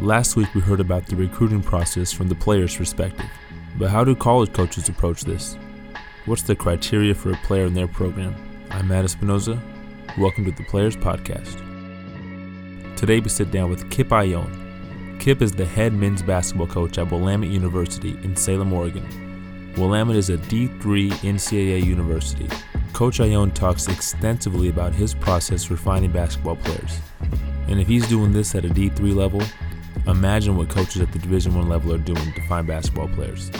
Last week we heard about the recruiting process from the player's perspective. But how do college coaches approach this? What's the criteria for a player in their program? I'm Matt Espinoza. Welcome to the Players Podcast. Today we sit down with Kip Ioane. Kip is the head men's basketball coach at Willamette University in Salem, Oregon. Willamette is a D3 NCAA university. Coach Ioane talks extensively about his process for finding basketball players. And if he's doing this at a D3 level, Imagine what coaches at the Division One level are doing to find basketball players.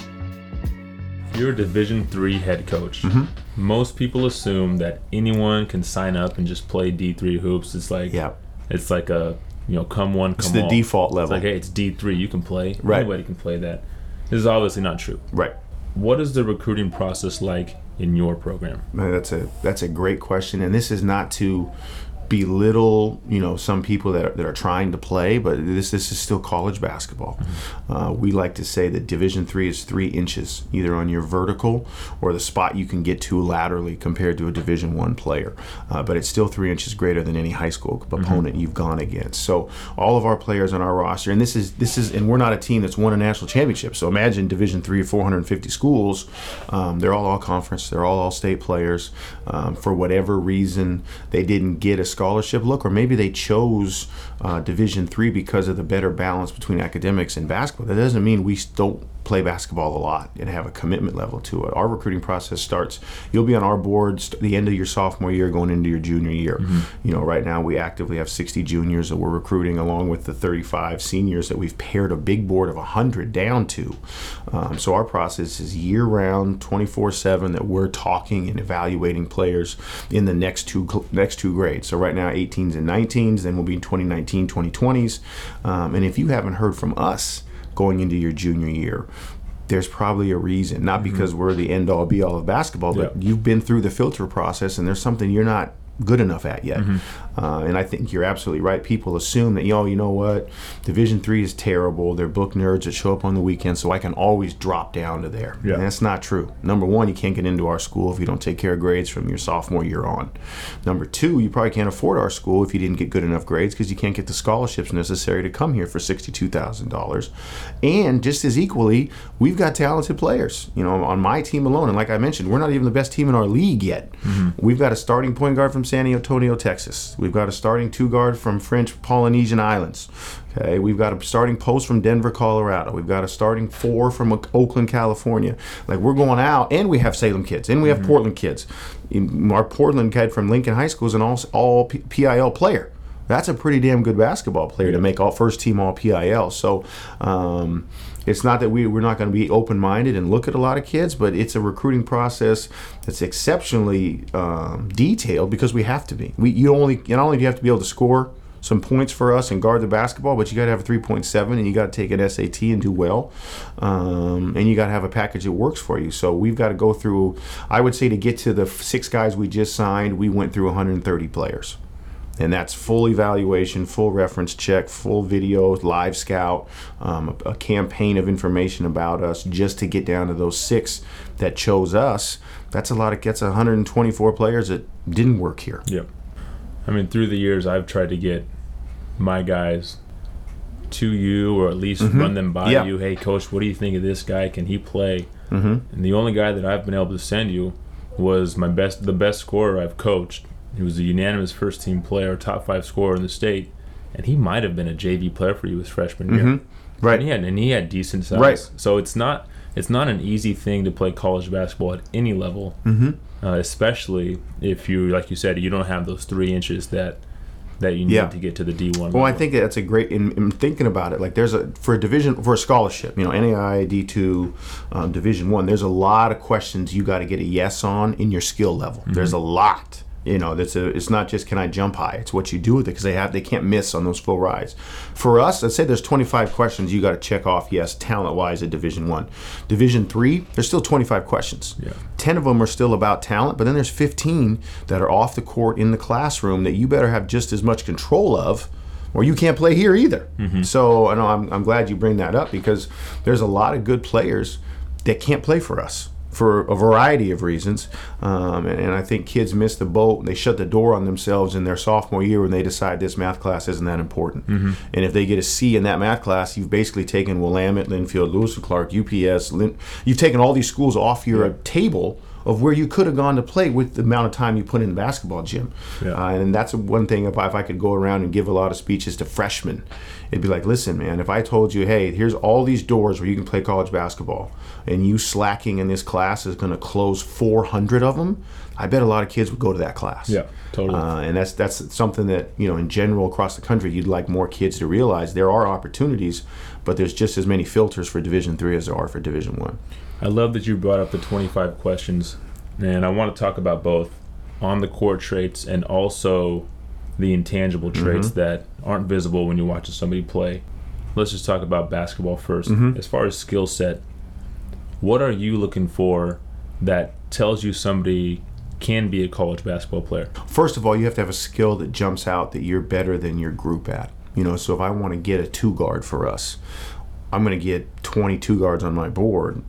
If you're a Division Three head coach. Mm-hmm. Most people assume that anyone can sign up and just play D3 hoops. It's like yeah. it's like a you know come one come It's the all. default level. It's like hey, it's D3. You can play. Right. Anybody can play that. This is obviously not true. right. What is the recruiting process like in your program? Man, That's a that's a great question, and this is not to belittle you know some people that are, that are trying to play, but this this is still college basketball. Uh, we like to say that Division three is three inches either on your vertical or the spot you can get to laterally compared to a Division one player, uh, but it's still three inches greater than any high school opponent you've gone against. So all of our players on our roster, and this is this is, and we're not a team that's won a national championship. So imagine Division three, 450 schools, um, they're all all conference, they're all all state players. Um, for whatever reason, they didn't get a scholarship look, or maybe they chose uh, Division three because of the better balance between academics and basketball. That doesn't mean we don't play basketball a lot and have a commitment level to it. Our recruiting process starts. You'll be on our boards the end of your sophomore year, going into your junior year. You know, right now we actively have 60 juniors that we're recruiting, along with the 35 seniors that we've paired a big board of 100 down to. Um, so our process is year round, 24/7 that we're talking and evaluating players in the next two cl- next two grades. So right now 18s and 19s, then we'll be in 2019, 2020s. Um, and if you haven't heard from us going into your junior year, there's probably a reason. Not mm-hmm. because we're the end all be all of basketball, but Yeah. you've been through the filter process and there's something you're not good enough at yet. Mm-hmm. Uh, and I think you're absolutely right. People assume that, yo, you know what, Division three is terrible. They're book nerds that show up on the weekend, so I can always drop down to there. Yeah. And that's not true. Number one, you can't get into our school if you don't take care of grades from your sophomore year on. Number two, you probably can't afford our school if you didn't get good enough grades because you can't get the scholarships necessary to come here for $62,000. And just as equally, we've got talented players. You know, on my team alone, and like I mentioned, we're not even the best team in our league yet. We've got a starting point guard from San Antonio, Texas. We've got a starting two guard from French Polynesian Islands. Okay, we've got a starting post from Denver, Colorado. We've got a starting four from Oakland, California. Like we're going out, and we have Salem kids, and we have mm-hmm. Portland kids. Our Portland kid from Lincoln High School is an all, all PIL player. That's a pretty damn good basketball player to make all first team all PIL. So. Um, it's not that we, we're not going to be open minded and look at a lot of kids, but it's a recruiting process that's exceptionally um, detailed because we have to be. We you only not only do you have to be able to score some points for us and guard the basketball, but you got to have a 3.7 and you got to take an SAT and do well, um, and you got to have a package that works for you. So we've got to go through. I would say to get to the six guys we just signed, we went through 130 players and that's full evaluation, full reference check, full video, live scout, um, a, a campaign of information about us just to get down to those six that chose us. That's a lot of gets 124 players that didn't work here. Yeah. I mean, through the years, I've tried to get my guys to you or at least run them by Mm-hmm. Yeah. you. Hey, coach, what do you think of this guy? Can he play? Mm-hmm. And the only guy that I've been able to send you was my best, the best scorer I've coached. He was a unanimous first team player, top five scorer in the state, and he might have been a JV player for you his freshman year. Mhm. Right. And he had, and he had decent size. Right. So it's not it's not an easy thing to play college basketball at any level, Mm-hmm. uh, especially if you, like you said, you don't have those three inches that that you need Yeah. to get to the D one. Well, I think that's a great. In, in thinking about it, like there's a for a division for a scholarship, you know, NAI D two, um, Division one. There's a lot of questions you got to get a yes on in your skill level. There's a lot. You know, that's a. It's not just can I jump high. It's what you do with it because they have they can't miss on those full rides. For us, let's say there's 25 questions you got to check off. Yes, talent wise at Division one, Division three. There's still 25 questions. Yeah. 10 of them are still about talent, but then there's 15 that are off the court in the classroom that you better have just as much control of or you can't play here either. Mm-hmm. So I know I'm, I'm glad you bring that up because there's a lot of good players that can't play for us. For a variety of reasons. Um, and, and, I think kids miss the boat. They shut the door on themselves in their sophomore year when they decide this math class isn't that important. Mm-hmm. And if they get a C in that math class, you've basically taken Willamette, Linfield, Lewis and Clark, UPS. Lin- you've taken all these schools off your yeah. table of where you could have gone to play with the amount of time you put in the basketball gym. Yeah. Uh, and that's one thing if I, if I could go around and give a lot of speeches to freshmen, it'd be like, listen, man, if I told you, hey, here's all these doors where you can play college basketball, and you slacking in this class is going to close 400 of them, I bet a lot of kids would go to that class. Yeah, totally. Uh, and that's that's something that you know in general across the country you'd like more kids to realize there are opportunities, but there's just as many filters for Division three as there are for Division one. I love that you brought up the 25 questions, and I want to talk about both on the core traits and also the intangible traits mm-hmm. that aren't visible when you're watching somebody play. Let's just talk about basketball 1st mm-hmm. As far as skill set, what are you looking for that tells you somebody can be a college basketball player? First of all, you have to have a skill that jumps out that you're better than your group at. You know, so if I want to get a two guard for us, I'm going to get 22 guards on my board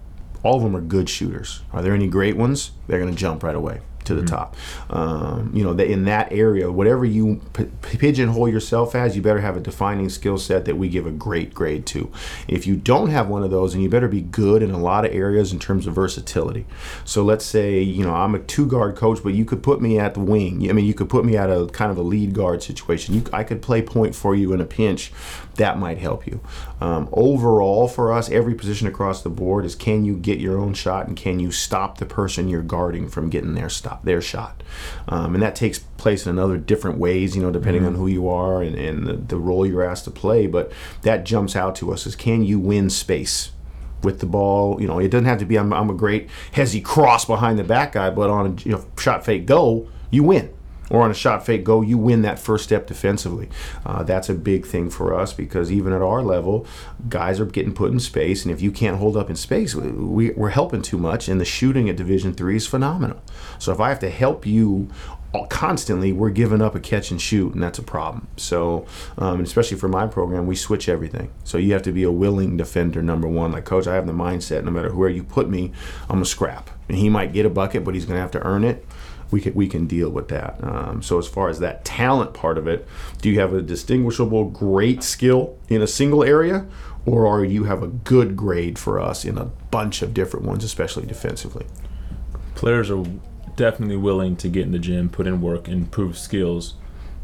all of them are good shooters. Are there any great ones? They're going to jump right away to the mm-hmm. top. Um, you know, in that area, whatever you p- pigeonhole yourself as, you better have a defining skill set that we give a great grade to. If you don't have one of those, then you better be good in a lot of areas in terms of versatility. So let's say, you know, I'm a two guard coach, but you could put me at the wing. I mean, you could put me at a kind of a lead guard situation. You, I could play point for you in a pinch. That might help you. Um, overall, for us, every position across the board is can you get your own shot and can you stop the person you're guarding from getting their stop their shot. Um, and that takes place in another different ways, you know, depending mm-hmm. on who you are and, and the, the role you're asked to play. But that jumps out to us is can you win space? with the ball. You know, it doesn't have to be I'm, I'm a great hezzy cross behind the back guy, but on a you know, shot fake go, you win or on a shot fake go, you win that first step defensively. Uh, that's a big thing for us because even at our level, guys are getting put in space, and if you can't hold up in space, we, are helping too much. And the shooting at Division three is phenomenal. So if I have to help you constantly we're giving up a catch and shoot and that's a problem so um, especially for my program we switch everything so you have to be a willing defender number one like coach i have the mindset no matter where you put me i'm a scrap and he might get a bucket but he's going to have to earn it we can we can deal with that. Um, so as far as that talent part of it, do you have a distinguishable great skill in a single area, or are you have a good grade for us in a bunch of different ones, especially defensively? Players are definitely willing to get in the gym, put in work, improve skills.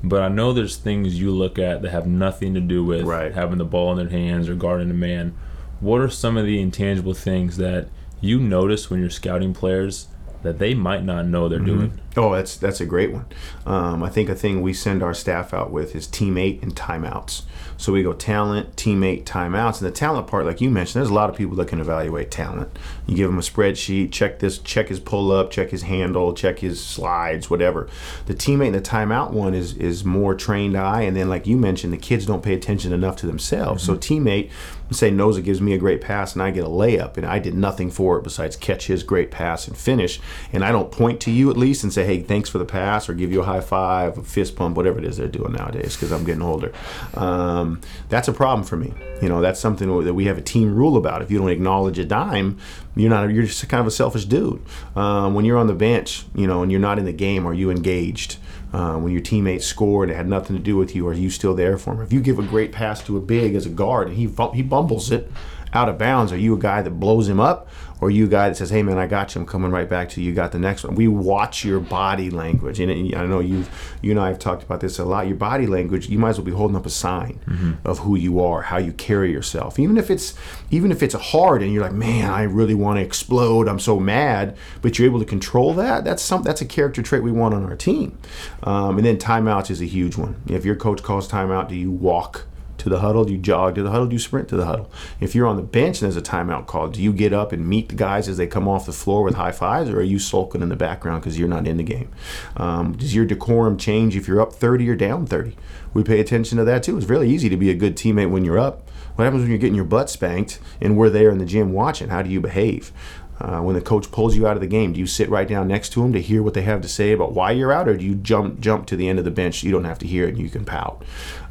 But I know there's things you look at that have nothing to do with right. having the ball in their hands or guarding a man. What are some of the intangible things that you notice when you're scouting players that they might not know they're mm-hmm. doing. Oh, that's that's a great one. Um, I think a thing we send our staff out with is teammate and timeouts. So we go talent, teammate, timeouts, and the talent part, like you mentioned, there's a lot of people that can evaluate talent. You give them a spreadsheet, check this, check his pull up, check his handle, check his slides, whatever. The teammate and the timeout one is is more trained eye, and then like you mentioned, the kids don't pay attention enough to themselves. Mm-hmm. So teammate, say Noza gives me a great pass and I get a layup, and I did nothing for it besides catch his great pass and finish, and I don't point to you at least and say, hey, thanks for the pass, or give you a high five, a fist pump, whatever it is they're doing nowadays, because I'm getting older. Um, that's a problem for me. You know, that's something that we have a team rule about. If you don't acknowledge a dime, you're not. You're just kind of a selfish dude. Um, when you're on the bench, you know, and you're not in the game, are you engaged? Uh, when your teammates score and it had nothing to do with you, are you still there for them? If you give a great pass to a big as a guard and he he bumbles it out of bounds, are you a guy that blows him up, or you a guy that says, "Hey man, I got you. I'm coming right back to you. You got the next one." We watch your body language, and I know you you and I have talked about this a lot. Your body language, you might as well be holding up a sign mm-hmm. of who you are, how you carry yourself. Even if it's even if it's hard, and you're like, "Man, I really want to explode. I'm so mad," but you're able to control that. That's some that's a character trait we want on our team. Um, and then timeouts is a huge one. If your coach calls timeout, do you walk? To the huddle? Do you jog to the huddle? Do you sprint to the huddle? If you're on the bench and there's a timeout call, do you get up and meet the guys as they come off the floor with high fives, or are you sulking in the background because you're not in the game? Um, does your decorum change if you're up 30 or down 30? We pay attention to that too. It's really easy to be a good teammate when you're up. What happens when you're getting your butt spanked and we're there in the gym watching? How do you behave? Uh, when the coach pulls you out of the game, do you sit right down next to him to hear what they have to say about why you're out, or do you jump jump to the end of the bench? You don't have to hear it, and you can pout.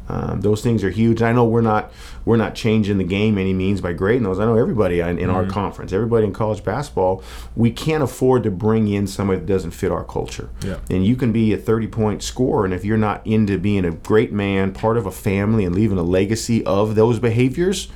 Um, those things are huge. And I know we're not we're not changing the game any means by grading those. I know everybody in, in our conference, everybody in college basketball, we can't afford to bring in somebody that doesn't fit our culture. Yeah. And you can be a 30 point scorer, and if you're not into being a great man, part of a family, and leaving a legacy of those behaviors,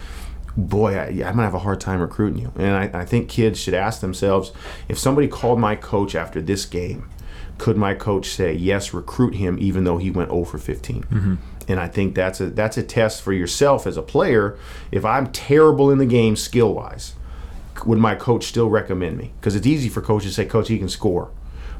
boy, I, I'm gonna have a hard time recruiting you. And I, I think kids should ask themselves if somebody called my coach after this game, could my coach say yes, recruit him even though he went 0 for 15? Mm-hmm. And I think that's a that's a test for yourself as a player. If I'm terrible in the game skill wise, would my coach still recommend me? Because it's easy for coaches to say, Coach, he can score.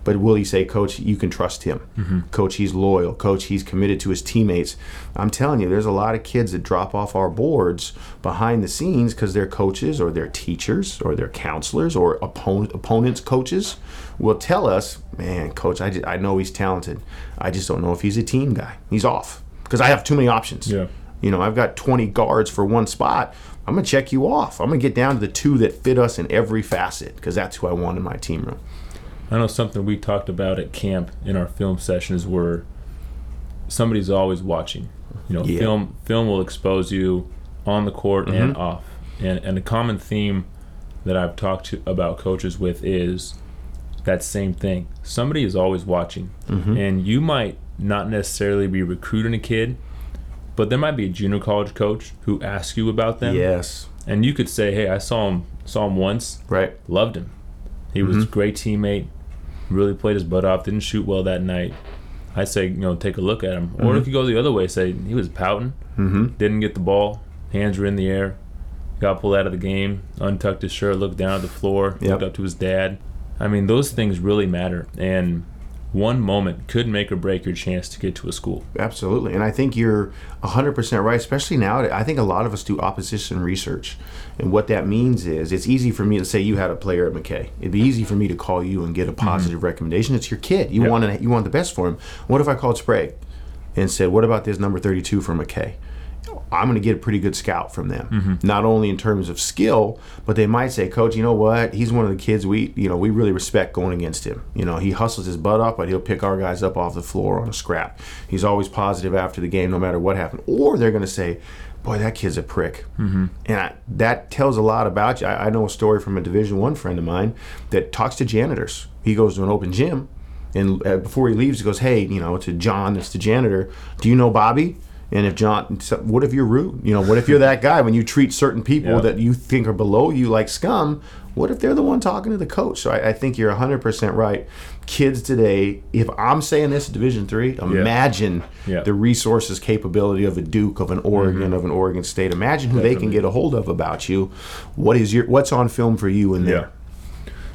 But will he say, Coach, you can trust him? Mm-hmm. Coach, he's loyal. Coach, he's committed to his teammates. I'm telling you, there's a lot of kids that drop off our boards behind the scenes because their coaches or their teachers or their counselors or opponent, opponents' coaches will tell us, man, Coach, I, just, I know he's talented. I just don't know if he's a team guy. He's off because I have too many options. Yeah. You know, I've got 20 guards for one spot. I'm going to check you off. I'm going to get down to the two that fit us in every facet because that's who I want in my team room. I know something we talked about at camp in our film sessions where somebody's always watching. You know, Yeah. film film will expose you on the court and mm-hmm. off. And and a common theme that I've talked to about coaches with is that same thing. Somebody is always watching. Mm-hmm. And you might not necessarily be recruiting a kid, but there might be a junior college coach who asks you about them. Yes. And you could say, "Hey, I saw him saw him once Right. loved him. He was a great teammate, really played his butt off, didn't shoot well that night. I say, you know, take a look at him. Or if you go the other way, say he was pouting, Mm-hmm. didn't get the ball, hands were in the air, got pulled out of the game, untucked his shirt, looked down at the floor, Yep. looked up to his dad. I mean, those things really matter. And one moment could make or break your chance to get to a school. Absolutely. And I think you're 100% right, especially now. I think a lot of us do opposition research. And what that means is it's easy for me to say you had a player at McKay. It'd be easy for me to call you and get a mm-hmm. positive recommendation. It's your kid. You Yep. want to, you want the best for him. What if I called Sprague and said, "What about this number 32 from McKay?" I'm going to get a pretty good scout from them. Not only in terms of skill, but they might say, "Coach, you know what? He's one of the kids we, you know, we really respect going against him. You know, he hustles his butt up, but he'll pick our guys up off the floor on a scrap. He's always positive after the game, no matter what happened." Or they're going to say, "Boy, that kid's a prick," mm-hmm. and I, that tells a lot about you. I, I know a story from a Division One friend of mine that talks to janitors. He goes to an open gym, and uh, before he leaves, he goes, "Hey, you know, to John, that's the janitor. Do you know Bobby?" And if John, what if you're rude? You know, what if you're that guy when you treat certain people Yeah. that you think are below you like scum? What if they're the one talking to the coach? So I, I think you're 100% right. Kids today, if I'm saying this at Division Three, imagine Yeah. the resources, capability of a Duke, of an Oregon, mm-hmm. of an Oregon State. Imagine who they can get a hold of about you. What is your what's on film for you in there?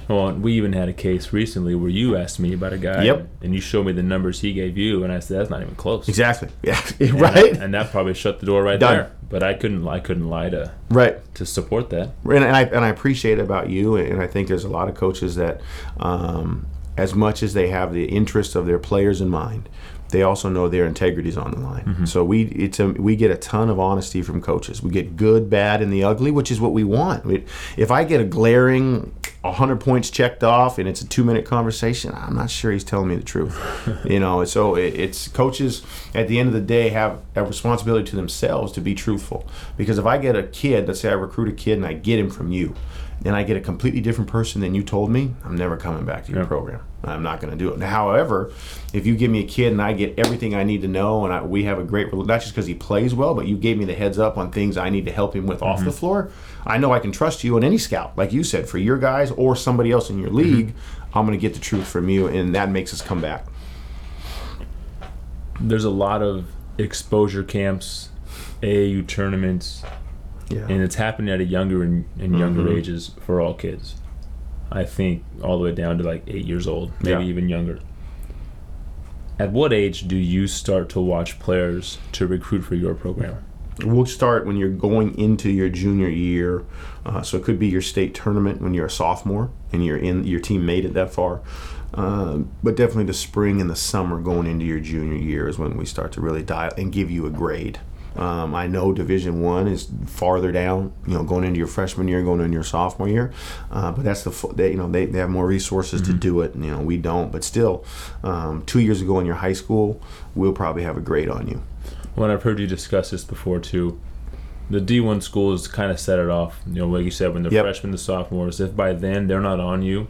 Well, we even had a case recently where you asked me about a guy, Yep. and you showed me the numbers he gave you, and I said that's not even close. Exactly. Yeah. And right. that- and that probably shut the door right Done. there. But I couldn't, I couldn't lie to right. to support that. and, and I and I appreciate about you, and I think there's a lot of coaches that, um, as much as they have the interest of their players in mind, they also know their integrity's on the line. So we it's a, we get a ton of honesty from coaches. We get good, bad, and the ugly, which is what we want. We, if I get a glaring 100 points checked off and it's a two minute conversation, I'm not sure he's telling me the truth. you know, so it, it's coaches at the end of the day have a responsibility to themselves to be truthful. Because if I get a kid, let's say I recruit a kid and I get him from you, and I get a completely different person than you told me, I'm never coming back to your Yeah. program. I'm not going to do it. However, if you give me a kid and I get everything I need to know, and I, we have a great, not just because he plays well, but you gave me the heads up on things I need to help him with off the mm-hmm. floor, I know I can trust you and any scout, like you said, for your guys or somebody else in your mm-hmm. league. I'm going to get the truth from you, and that makes us come back. There's a lot of exposure camps, AAU tournaments, Yeah. and it's happening at a younger and, and younger Mhm. ages for all kids. I think all the way down to like eight years old, maybe Yeah. even younger. At what age do you start to watch players to recruit for your program? We'll start when you're going into your junior year. Uh, so it could be your state tournament when you're a sophomore and you're in your team made it that far. Um, but definitely the spring and the summer going into your junior year is when we start to really dial and give you a grade. Um, I know Division One is farther down, you know, going into your freshman year, going into your sophomore year. Uh, but that's the they, you know they, they have more resources to do it. And, you know, we don't. But still, um, two years ago in your high school, we'll probably have a grade on you. When I've heard you discuss this before too, the D1 schools kind of set it off. You know, like you said, when they're Yep. freshmen to sophomores, if by then they're not on you,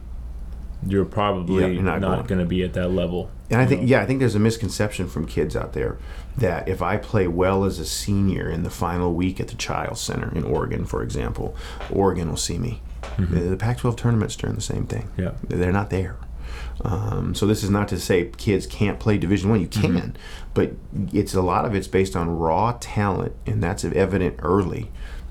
you're probably Yeah, you're not not, going to be at that level. And I think, yeah, I think there's a misconception from kids out there that if I play well as a senior in the final week at the Chiles Center in Oregon, for example, Oregon will see me. The, the Pac-12 tournament's doing the same thing. Yeah. they're not there. Um, so this is not to say kids can't play Division One. You can, but it's a lot of it's based on raw talent, and that's evident early,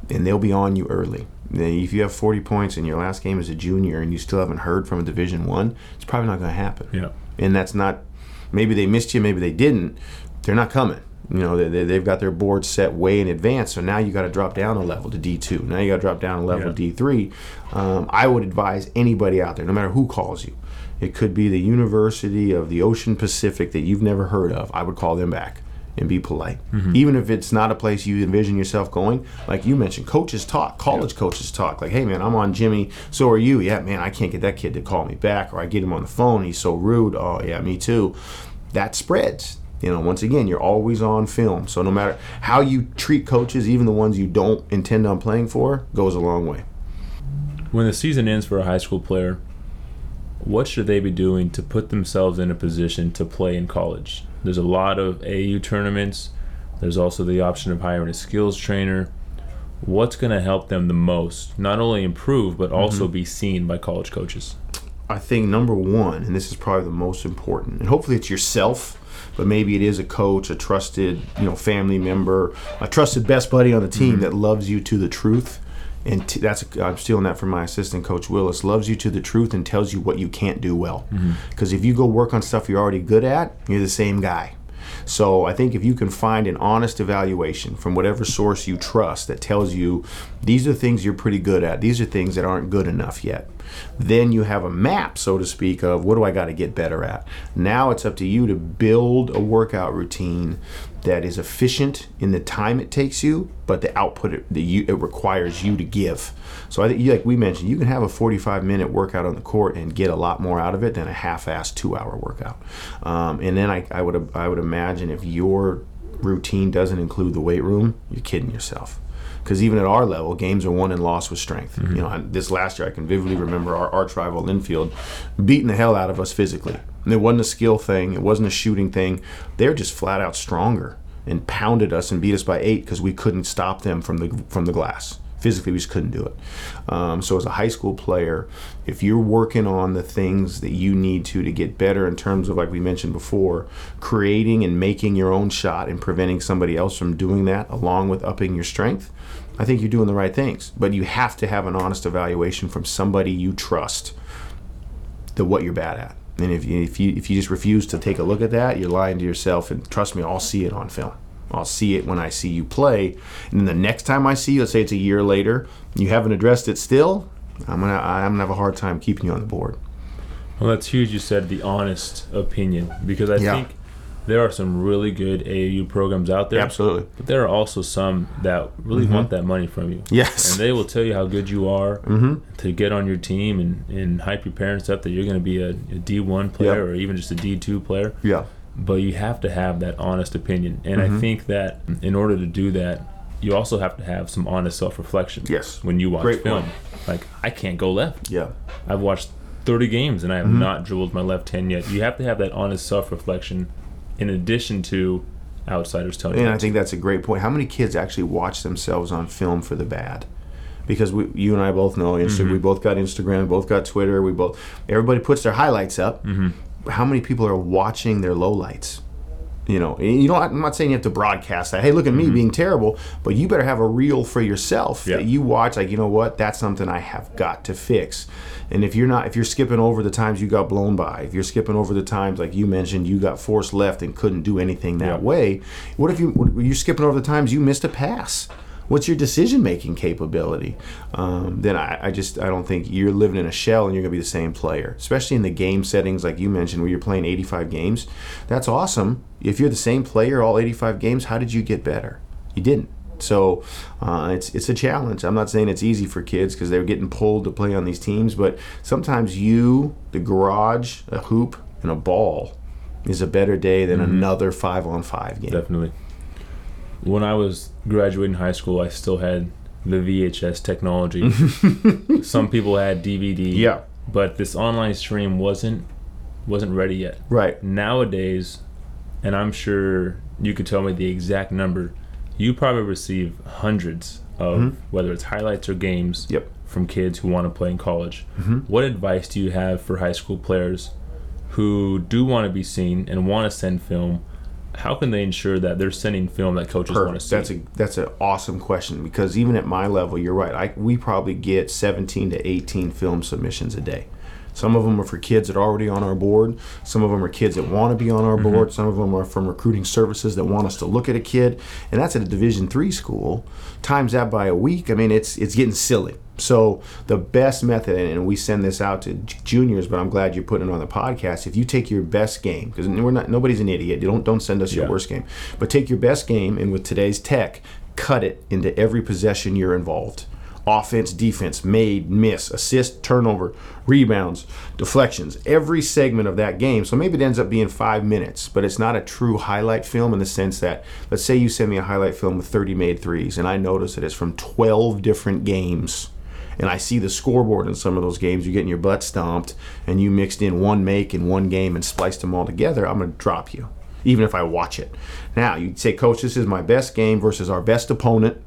and they'll be on you early. If you have 40 points in your last game as a junior and you still haven't heard from a Division One, it's probably not going to happen. Yeah. and that's not maybe they missed you maybe they didn't they're not coming. You know they, they, they've got their board set way in advance so now you got to drop down a level to d2 now you got to drop down a level Yeah. to d3 um, i would advise anybody out there no matter who calls you it could be the university of the ocean pacific that you've never heard of i would call them back and be polite. Mm-hmm. Even if it's not a place you envision yourself going like you mentioned coaches talk college coaches talk. Like hey man i'm on jimmy so are you. Yeah man i can't get that kid to call me back or i get him on the phone he's so rude. Oh yeah me too. That spreads. You know once again you're always on film. So no matter how you treat coaches even the ones you don't intend on playing for goes a long way. When the season ends for a high school player, what should they be doing to put themselves in a position to play in college? There's a lot of AU tournaments. There's also the option of hiring a skills trainer. What's going to help them the most? Not only improve, but also mm-hmm. be seen by college coaches. I think number one, and this is probably the most important, and hopefully it's yourself, but maybe it is a coach, a trusted, you know, family member, a trusted best buddy on the team mm-hmm. that loves you to the truth. And t- that's I'm stealing that from my assistant coach Willis. Loves you to the truth and tells you what you can't do well. Mm-hmm. Because if you go work on stuff you're already good at, you're the same guy. So I think if you can find an honest evaluation from whatever source you trust that tells you these are things you're pretty good at, these are things that aren't good enough yet, then you have a map, so to speak, of what do I got to get better at. Now it's up to you to build a workout routine that is efficient in the time it takes you, but the output it, that you, it requires you to give. So I think, like we mentioned, you can have a 45 minute workout on the court and get a lot more out of it than a half-assed two-hour workout. Um, and then I, I would I would imagine if your routine doesn't include the weight room, you're kidding yourself. Because even at our level, games are won and lost with strength. You know, this last year I can vividly remember our arch rival Linfield beating the hell out of us physically. And it wasn't a skill thing. It wasn't a shooting thing. They're just flat out stronger and pounded us and beat us by eight because we couldn't stop them from the from the glass. Physically, we just couldn't do it. Um, so, as a high school player, if you're working on the things that you need to to get better in terms of, like we mentioned before, creating and making your own shot and preventing somebody else from doing that, along with upping your strength, I think you're doing the right things. But you have to have an honest evaluation from somebody you trust the what you're bad at. And if you, if you if you just refuse to take a look at that, you're lying to yourself. And trust me, I'll see it on film. I'll see it when I see you play. And then the next time I see you, let's say it's a year later, you haven't addressed it still. I'm gonna I'm gonna have a hard time keeping you on the board. Well, that's huge. You said the honest opinion because I Yeah. think there are some really good AAU programs out there. Absolutely. But there are also some that really mm-hmm. want that money from you. Yes. And they will tell you how good you are mm-hmm. to get on your team and, and hype your parents up that you're going to be a, a D1 player Yep. or even just a D2 player. Yeah. But you have to have that honest opinion. And I mm-hmm. think that in order to do that, you also have to have some honest self reflection. Yes. When you watch Great film. point. Like, I can't go left. Yeah. I've watched 30 games and I have Mm-hmm. not dribbled my left 10 yet. You have to have that honest self reflection in addition to outsiders telling you. And I think that's a great point. How many kids actually watch themselves on film for the bad? Because we, you and I both know Insta- mm-hmm. we both got Instagram, we both got Twitter. We both everybody puts their highlights up. Mm-hmm. How many people are watching their lowlights? You know, you don't. I'm not saying you have to broadcast that. Hey, look at me mm-hmm. being terrible, but you better have a reel for yourself Yeah. that you watch. Like, you know what? That's something I have got to fix. And if you're not, if you're skipping over the times you got blown by, if you're skipping over the times like you mentioned, you got forced left and couldn't do anything that Yeah. way. What if you? You're skipping over the times you missed a pass? What's your decision making capability? Um, then I, I just I don't think you're living in a shell and you're gonna be the same player, especially in the game settings like you mentioned where you're playing 85 games. That's awesome. If you're the same player all 85 games, how did you get better? You didn't. So uh, it's it's a challenge. I'm not saying it's easy for kids because they're getting pulled to play on these teams, but sometimes you, the garage, a hoop, and a ball is a better day than another five on five game. Definitely. When I was graduating high school, I still had the VHS technology. Some people had DVD. Yeah. But this online stream wasn't wasn't ready yet. Right. Nowadays, and I'm sure you could tell me the exact number, you probably receive hundreds of mm-hmm. whether it's highlights or games Yep. from kids who want to play in college. Mm-hmm. What advice do you have for high school players who do want to be seen and want to send film? How can they ensure that they're sending film that coaches want to see? That's a that's an awesome question because even at my level, you're right. I, we probably get 17 to 18 film submissions a day. Some of them are for kids that are already on our board. Some of them are kids that want to be on our Mm-hmm. board. Some of them are from recruiting services that want us to look at a kid, and that's at a Division three school. Times that by a week. I mean, it's it's getting silly. So the best method, and we send this out to juniors, but I'm glad you're putting it on the podcast. If you take your best game, because we're not nobody's an idiot. You don't don't send us your Yeah. worst game, but take your best game, and with today's tech, cut it into every possession you're involved. Offense, defense, made, miss, assist, turnover, rebounds, deflections, every segment of that game. So maybe it ends up being five minutes, but it's not a true highlight film in the sense that, let's say you send me a highlight film with 30 made threes, and I notice that it's from 12 different games and I see the scoreboard in some of those games, you're getting your butt stomped, and you mixed in one make in one game and spliced them all together, I'm going to drop you, even if I watch it. Now, you'd say, Coach, this is my best game versus our best opponent.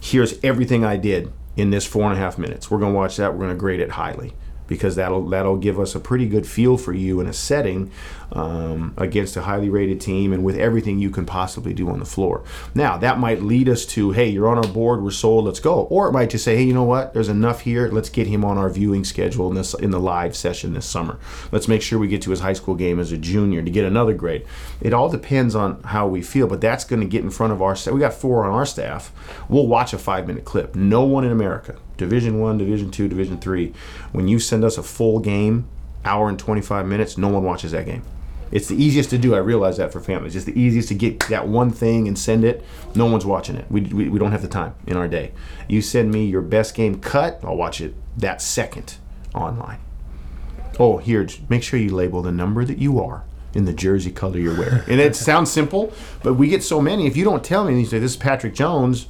Here's everything I did in this four and a half minutes. We're going to watch that. We're going to grade it highly because that'll that'll give us a pretty good feel for you in a setting um, against a highly rated team and with everything you can possibly do on the floor. Now that might lead us to, hey, you're on our board, we're sold, let's go. Or it might just say, hey, you know what? There's enough here. Let's get him on our viewing schedule in this in the live session this summer. Let's make sure we get to his high school game as a junior to get another grade. It all depends on how we feel, but that's going to get in front of our. We got four on our staff. We'll watch a five minute clip. No one in America Division One, Division Two, Division Three. When you send us a full game, hour and twenty five minutes, no one watches that game. It's the easiest to do. I realize that for families, it's the easiest to get that one thing and send it. No one's watching it. We, we, we don't have the time in our day. You send me your best game cut, I'll watch it that second online. Oh, here, make sure you label the number that you are in the jersey color you're wearing. And it sounds simple, but we get so many. If you don't tell me, and you say, This is Patrick Jones,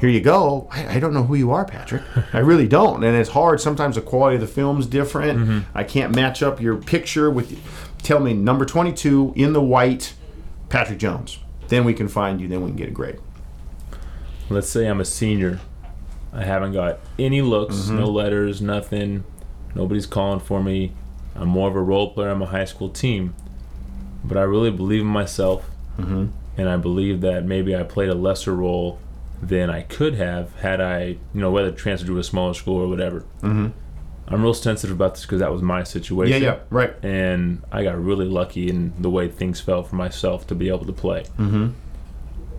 here you go. I, I don't know who you are, Patrick. I really don't. And it's hard. Sometimes the quality of the film's different. I can't match up your picture with. Tell me number 22 in the white, Patrick Jones. Then we can find you. Then we can get a grade. Let's say I'm a senior. I haven't got any looks, Mm-hmm. no letters, nothing. Nobody's calling for me. I'm more of a role player on my high school team. But I really believe in myself. Mm-hmm. And I believe that maybe I played a lesser role than I could have had I, you know, whether transferred to a smaller school or whatever. Mhm. I'm real sensitive about this because that was my situation. Yeah, yeah, right. And I got really lucky in the way things felt for myself to be able to play. Mm-hmm.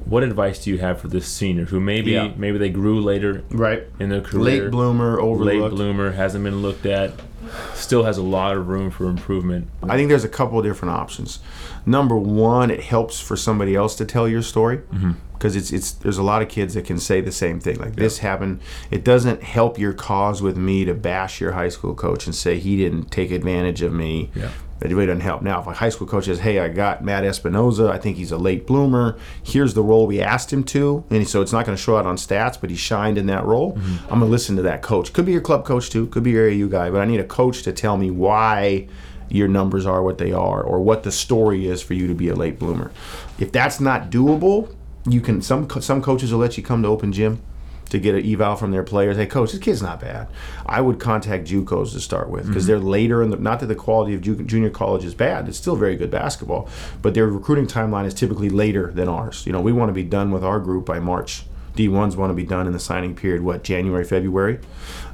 What advice do you have for this senior who maybe Yeah. maybe they grew later Right. in their career? Late bloomer, overlooked. late bloomer hasn't been looked at still has a lot of room for improvement I think there's a couple of different options. Number one, it helps for somebody else to tell your story because it's it's there's a lot of kids that can say the same thing like this happened. It doesn't help your cause with me to bash your high school coach and say he didn't take advantage of me. Yeah. It really doesn't help. Now, if a high school coach says, "Hey, I got Matt Espinoza. I think he's a late bloomer. Here's the role we asked him to," and so it's not going to show out on stats, but he shined in that role. Mm-hmm. I'm going to listen to that coach. Could be your club coach too. Could be your AU guy, but I need a coach to tell me why your numbers are what they are, or what the story is for you to be a late bloomer. If that's not doable, you can. Some some coaches will let you come to open gym to get an eval from their players. Hey, coach, this kid's not bad. I would contact JUCOs to start with because mm-hmm. they're later in the. Not that the quality of ju- junior college is bad; it's still very good basketball, but their recruiting timeline is typically later than ours. You know, we want to be done with our group by March. D1s want to be done in the signing period, what, January, February?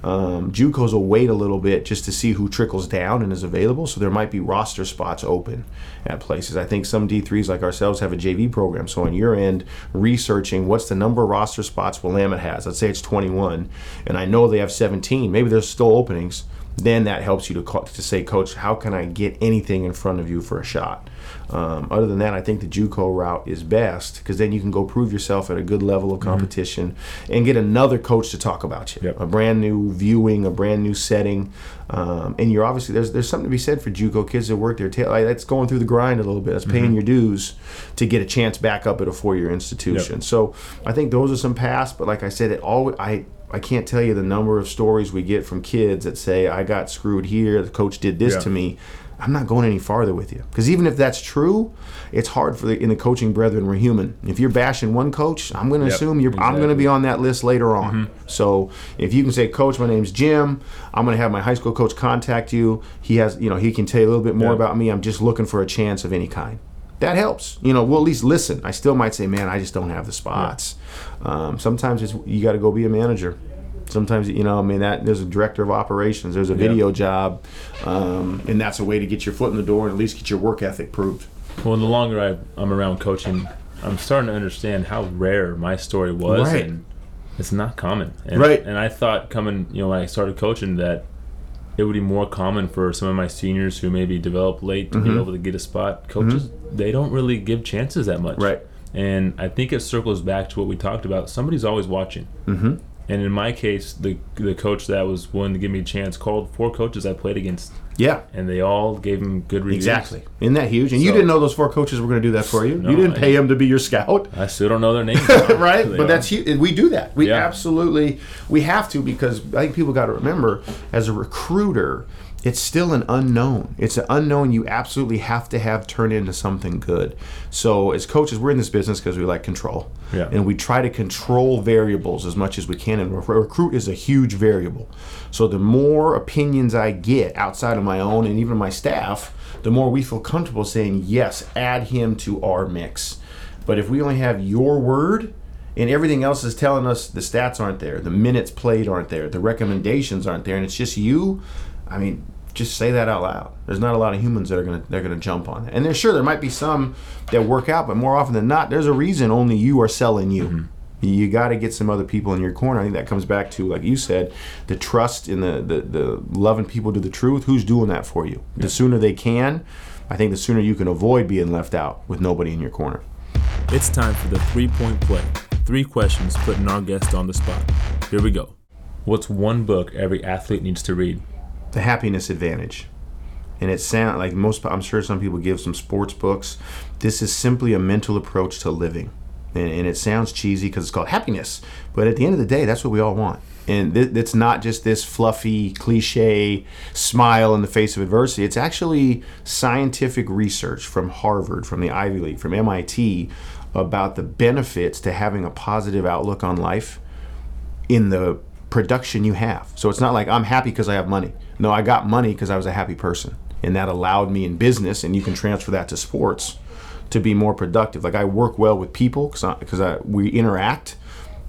Um, JUCOs will wait a little bit just to see who trickles down and is available, so there might be roster spots open at places. I think some D3s like ourselves have a JV program, so on your end, researching what's the number of roster spots Willamette has. Let's say it's 21, and I know they have 17. Maybe there's still openings. Then that helps you to call, to say, Coach, how can I get anything in front of you for a shot? Um, other than that, I think the JUCO route is best because then you can go prove yourself at a good level of competition mm-hmm. and get another coach to talk about you. Yep. A brand new viewing, a brand new setting, um, and you're obviously there's there's something to be said for JUCO kids that work their tail. Like, that's going through the grind a little bit. That's paying mm-hmm. your dues to get a chance back up at a four year institution. Yep. So I think those are some paths. But like I said, it all I I can't tell you the number of stories we get from kids that say I got screwed here. The coach did this yeah. to me. I'm not going any farther with you. Because even if that's true, it's hard for the in the coaching brethren. We're human. If you're bashing one coach, I'm going to yep, assume you're. Exactly. I'm going to be on that list later on. Mm-hmm. So if you can say, Coach, my name's Jim. I'm going to have my high school coach contact you. He has, you know, he can tell you a little bit more yep. about me. I'm just looking for a chance of any kind. That helps. You know, we'll at least listen. I still might say, man, I just don't have the spots. Um, sometimes it's you got to go be a manager sometimes you know i mean that there's a director of operations there's a video job um, and that's a way to get your foot in the door and at least get your work ethic proved well the longer I, i'm around coaching i'm starting to understand how rare my story was right. and it's not common and, right and i thought coming you know when i started coaching that it would be more common for some of my seniors who maybe develop late to mm-hmm. be able to get a spot coaches mm-hmm. they don't really give chances that much right and I think it circles back to what we talked about. Somebody's always watching. Mm-hmm. And in my case, the the coach that was willing to give me a chance called four coaches I played against. Yeah. And they all gave him good reviews. Exactly. Isn't that huge? And so, you didn't know those four coaches were going to do that for you. No, you didn't pay them to be your scout. I still don't know their names. right? but are. that's huge. We do that. We yeah. absolutely we have to because I think people got to remember as a recruiter it's still an unknown. It's an unknown you absolutely have to have turn into something good. So as coaches, we're in this business because we like control. Yeah. And we try to control variables as much as we can. And recruit is a huge variable. So the more opinions I get outside of my own and even my staff, the more we feel comfortable saying, yes, add him to our mix. But if we only have your word, and everything else is telling us the stats aren't there, the minutes played aren't there, the recommendations aren't there, and it's just you. I mean, just say that out loud. There's not a lot of humans that are gonna they're gonna jump on it. And there's sure there might be some that work out, but more often than not, there's a reason only you are selling you. Mm-hmm. You got to get some other people in your corner. I think that comes back to, like you said, the trust in the, the, the loving people to the truth. Who's doing that for you? Yeah. The sooner they can, I think the sooner you can avoid being left out with nobody in your corner. It's time for the three point play. Three questions putting our guest on the spot. Here we go. What's one book every athlete needs to read? The happiness advantage. And it sounds like most, I'm sure some people give some sports books. This is simply a mental approach to living. And, and it sounds cheesy because it's called happiness. But at the end of the day, that's what we all want. And th- it's not just this fluffy, cliche smile in the face of adversity. It's actually scientific research from Harvard, from the Ivy League, from MIT about the benefits to having a positive outlook on life in the production you have. So it's not like I'm happy because I have money. No, I got money because I was a happy person. And that allowed me in business, and you can transfer that to sports, to be more productive. Like I work well with people because we interact.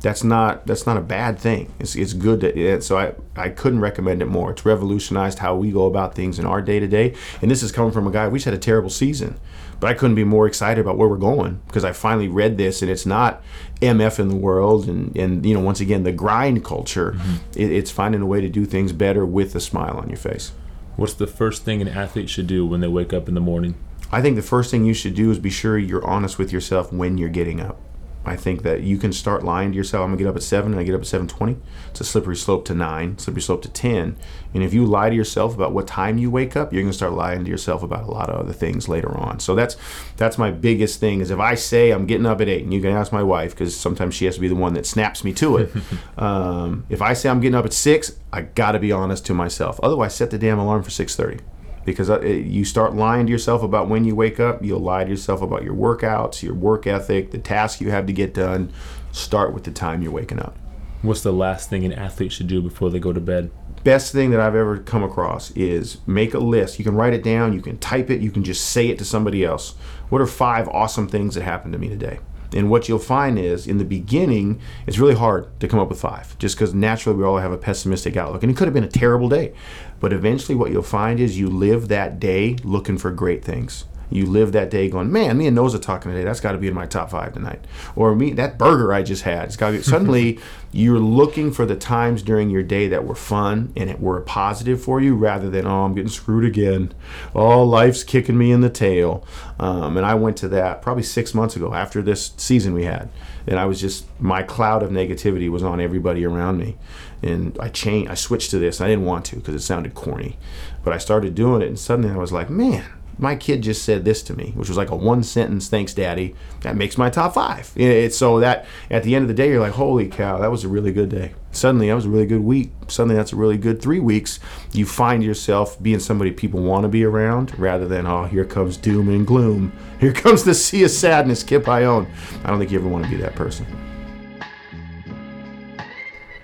That's not that's not a bad thing. It's, it's good that it, so I, I couldn't recommend it more. It's revolutionized how we go about things in our day to day. And this is coming from a guy we just had a terrible season, but I couldn't be more excited about where we're going because I finally read this and it's not MF in the world and, and you know once again the grind culture. Mm-hmm. It, it's finding a way to do things better with a smile on your face. What's the first thing an athlete should do when they wake up in the morning? I think the first thing you should do is be sure you're honest with yourself when you're getting up. I think that you can start lying to yourself. I'm gonna get up at seven, and I get up at seven twenty. It's a slippery slope to nine, slippery slope to ten. And if you lie to yourself about what time you wake up, you're gonna start lying to yourself about a lot of other things later on. So that's that's my biggest thing. Is if I say I'm getting up at eight, and you can ask my wife because sometimes she has to be the one that snaps me to it. um, if I say I'm getting up at six, I gotta be honest to myself. Otherwise, set the damn alarm for six thirty because uh, you start lying to yourself about when you wake up. You'll lie to yourself about your workouts, your work ethic, the tasks you have to get done. Start with the time you're waking up. What's the last thing an athlete should do before they go to bed? Best thing that I've ever come across is make a list. You can write it down, you can type it, you can just say it to somebody else. What are five awesome things that happened to me today? And what you'll find is in the beginning, it's really hard to come up with five, just because naturally we all have a pessimistic outlook. And it could have been a terrible day. But eventually, what you'll find is you live that day looking for great things. You live that day going, man, me and Noza talking today. That's got to be in my top five tonight. Or me, that burger I just had. It's got to be. Suddenly, you're looking for the times during your day that were fun and it were positive for you, rather than oh, I'm getting screwed again. Oh, life's kicking me in the tail. Um, and I went to that probably six months ago after this season we had, and I was just my cloud of negativity was on everybody around me, and I changed. I switched to this. I didn't want to because it sounded corny, but I started doing it, and suddenly I was like, man my kid just said this to me, which was like a one sentence, thanks, daddy. That makes my top five. It's so that at the end of the day, you're like, holy cow, that was a really good day. Suddenly, that was a really good week. Suddenly, that's a really good three weeks. You find yourself being somebody people want to be around rather than, oh, here comes doom and gloom. Here comes the sea of sadness, Kip Ioane. I don't think you ever want to be that person.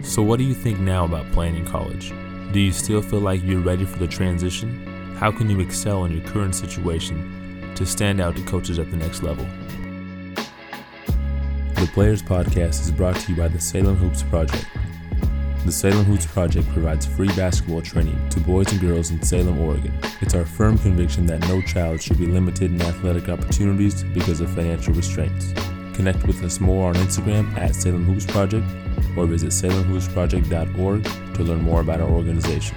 So, what do you think now about playing in college? Do you still feel like you're ready for the transition? How can you excel in your current situation to stand out to coaches at the next level? The Players Podcast is brought to you by the Salem Hoops Project. The Salem Hoops Project provides free basketball training to boys and girls in Salem, Oregon. It's our firm conviction that no child should be limited in athletic opportunities because of financial restraints. Connect with us more on Instagram at Salem Hoops Project or visit salemhoopsproject.org to learn more about our organization.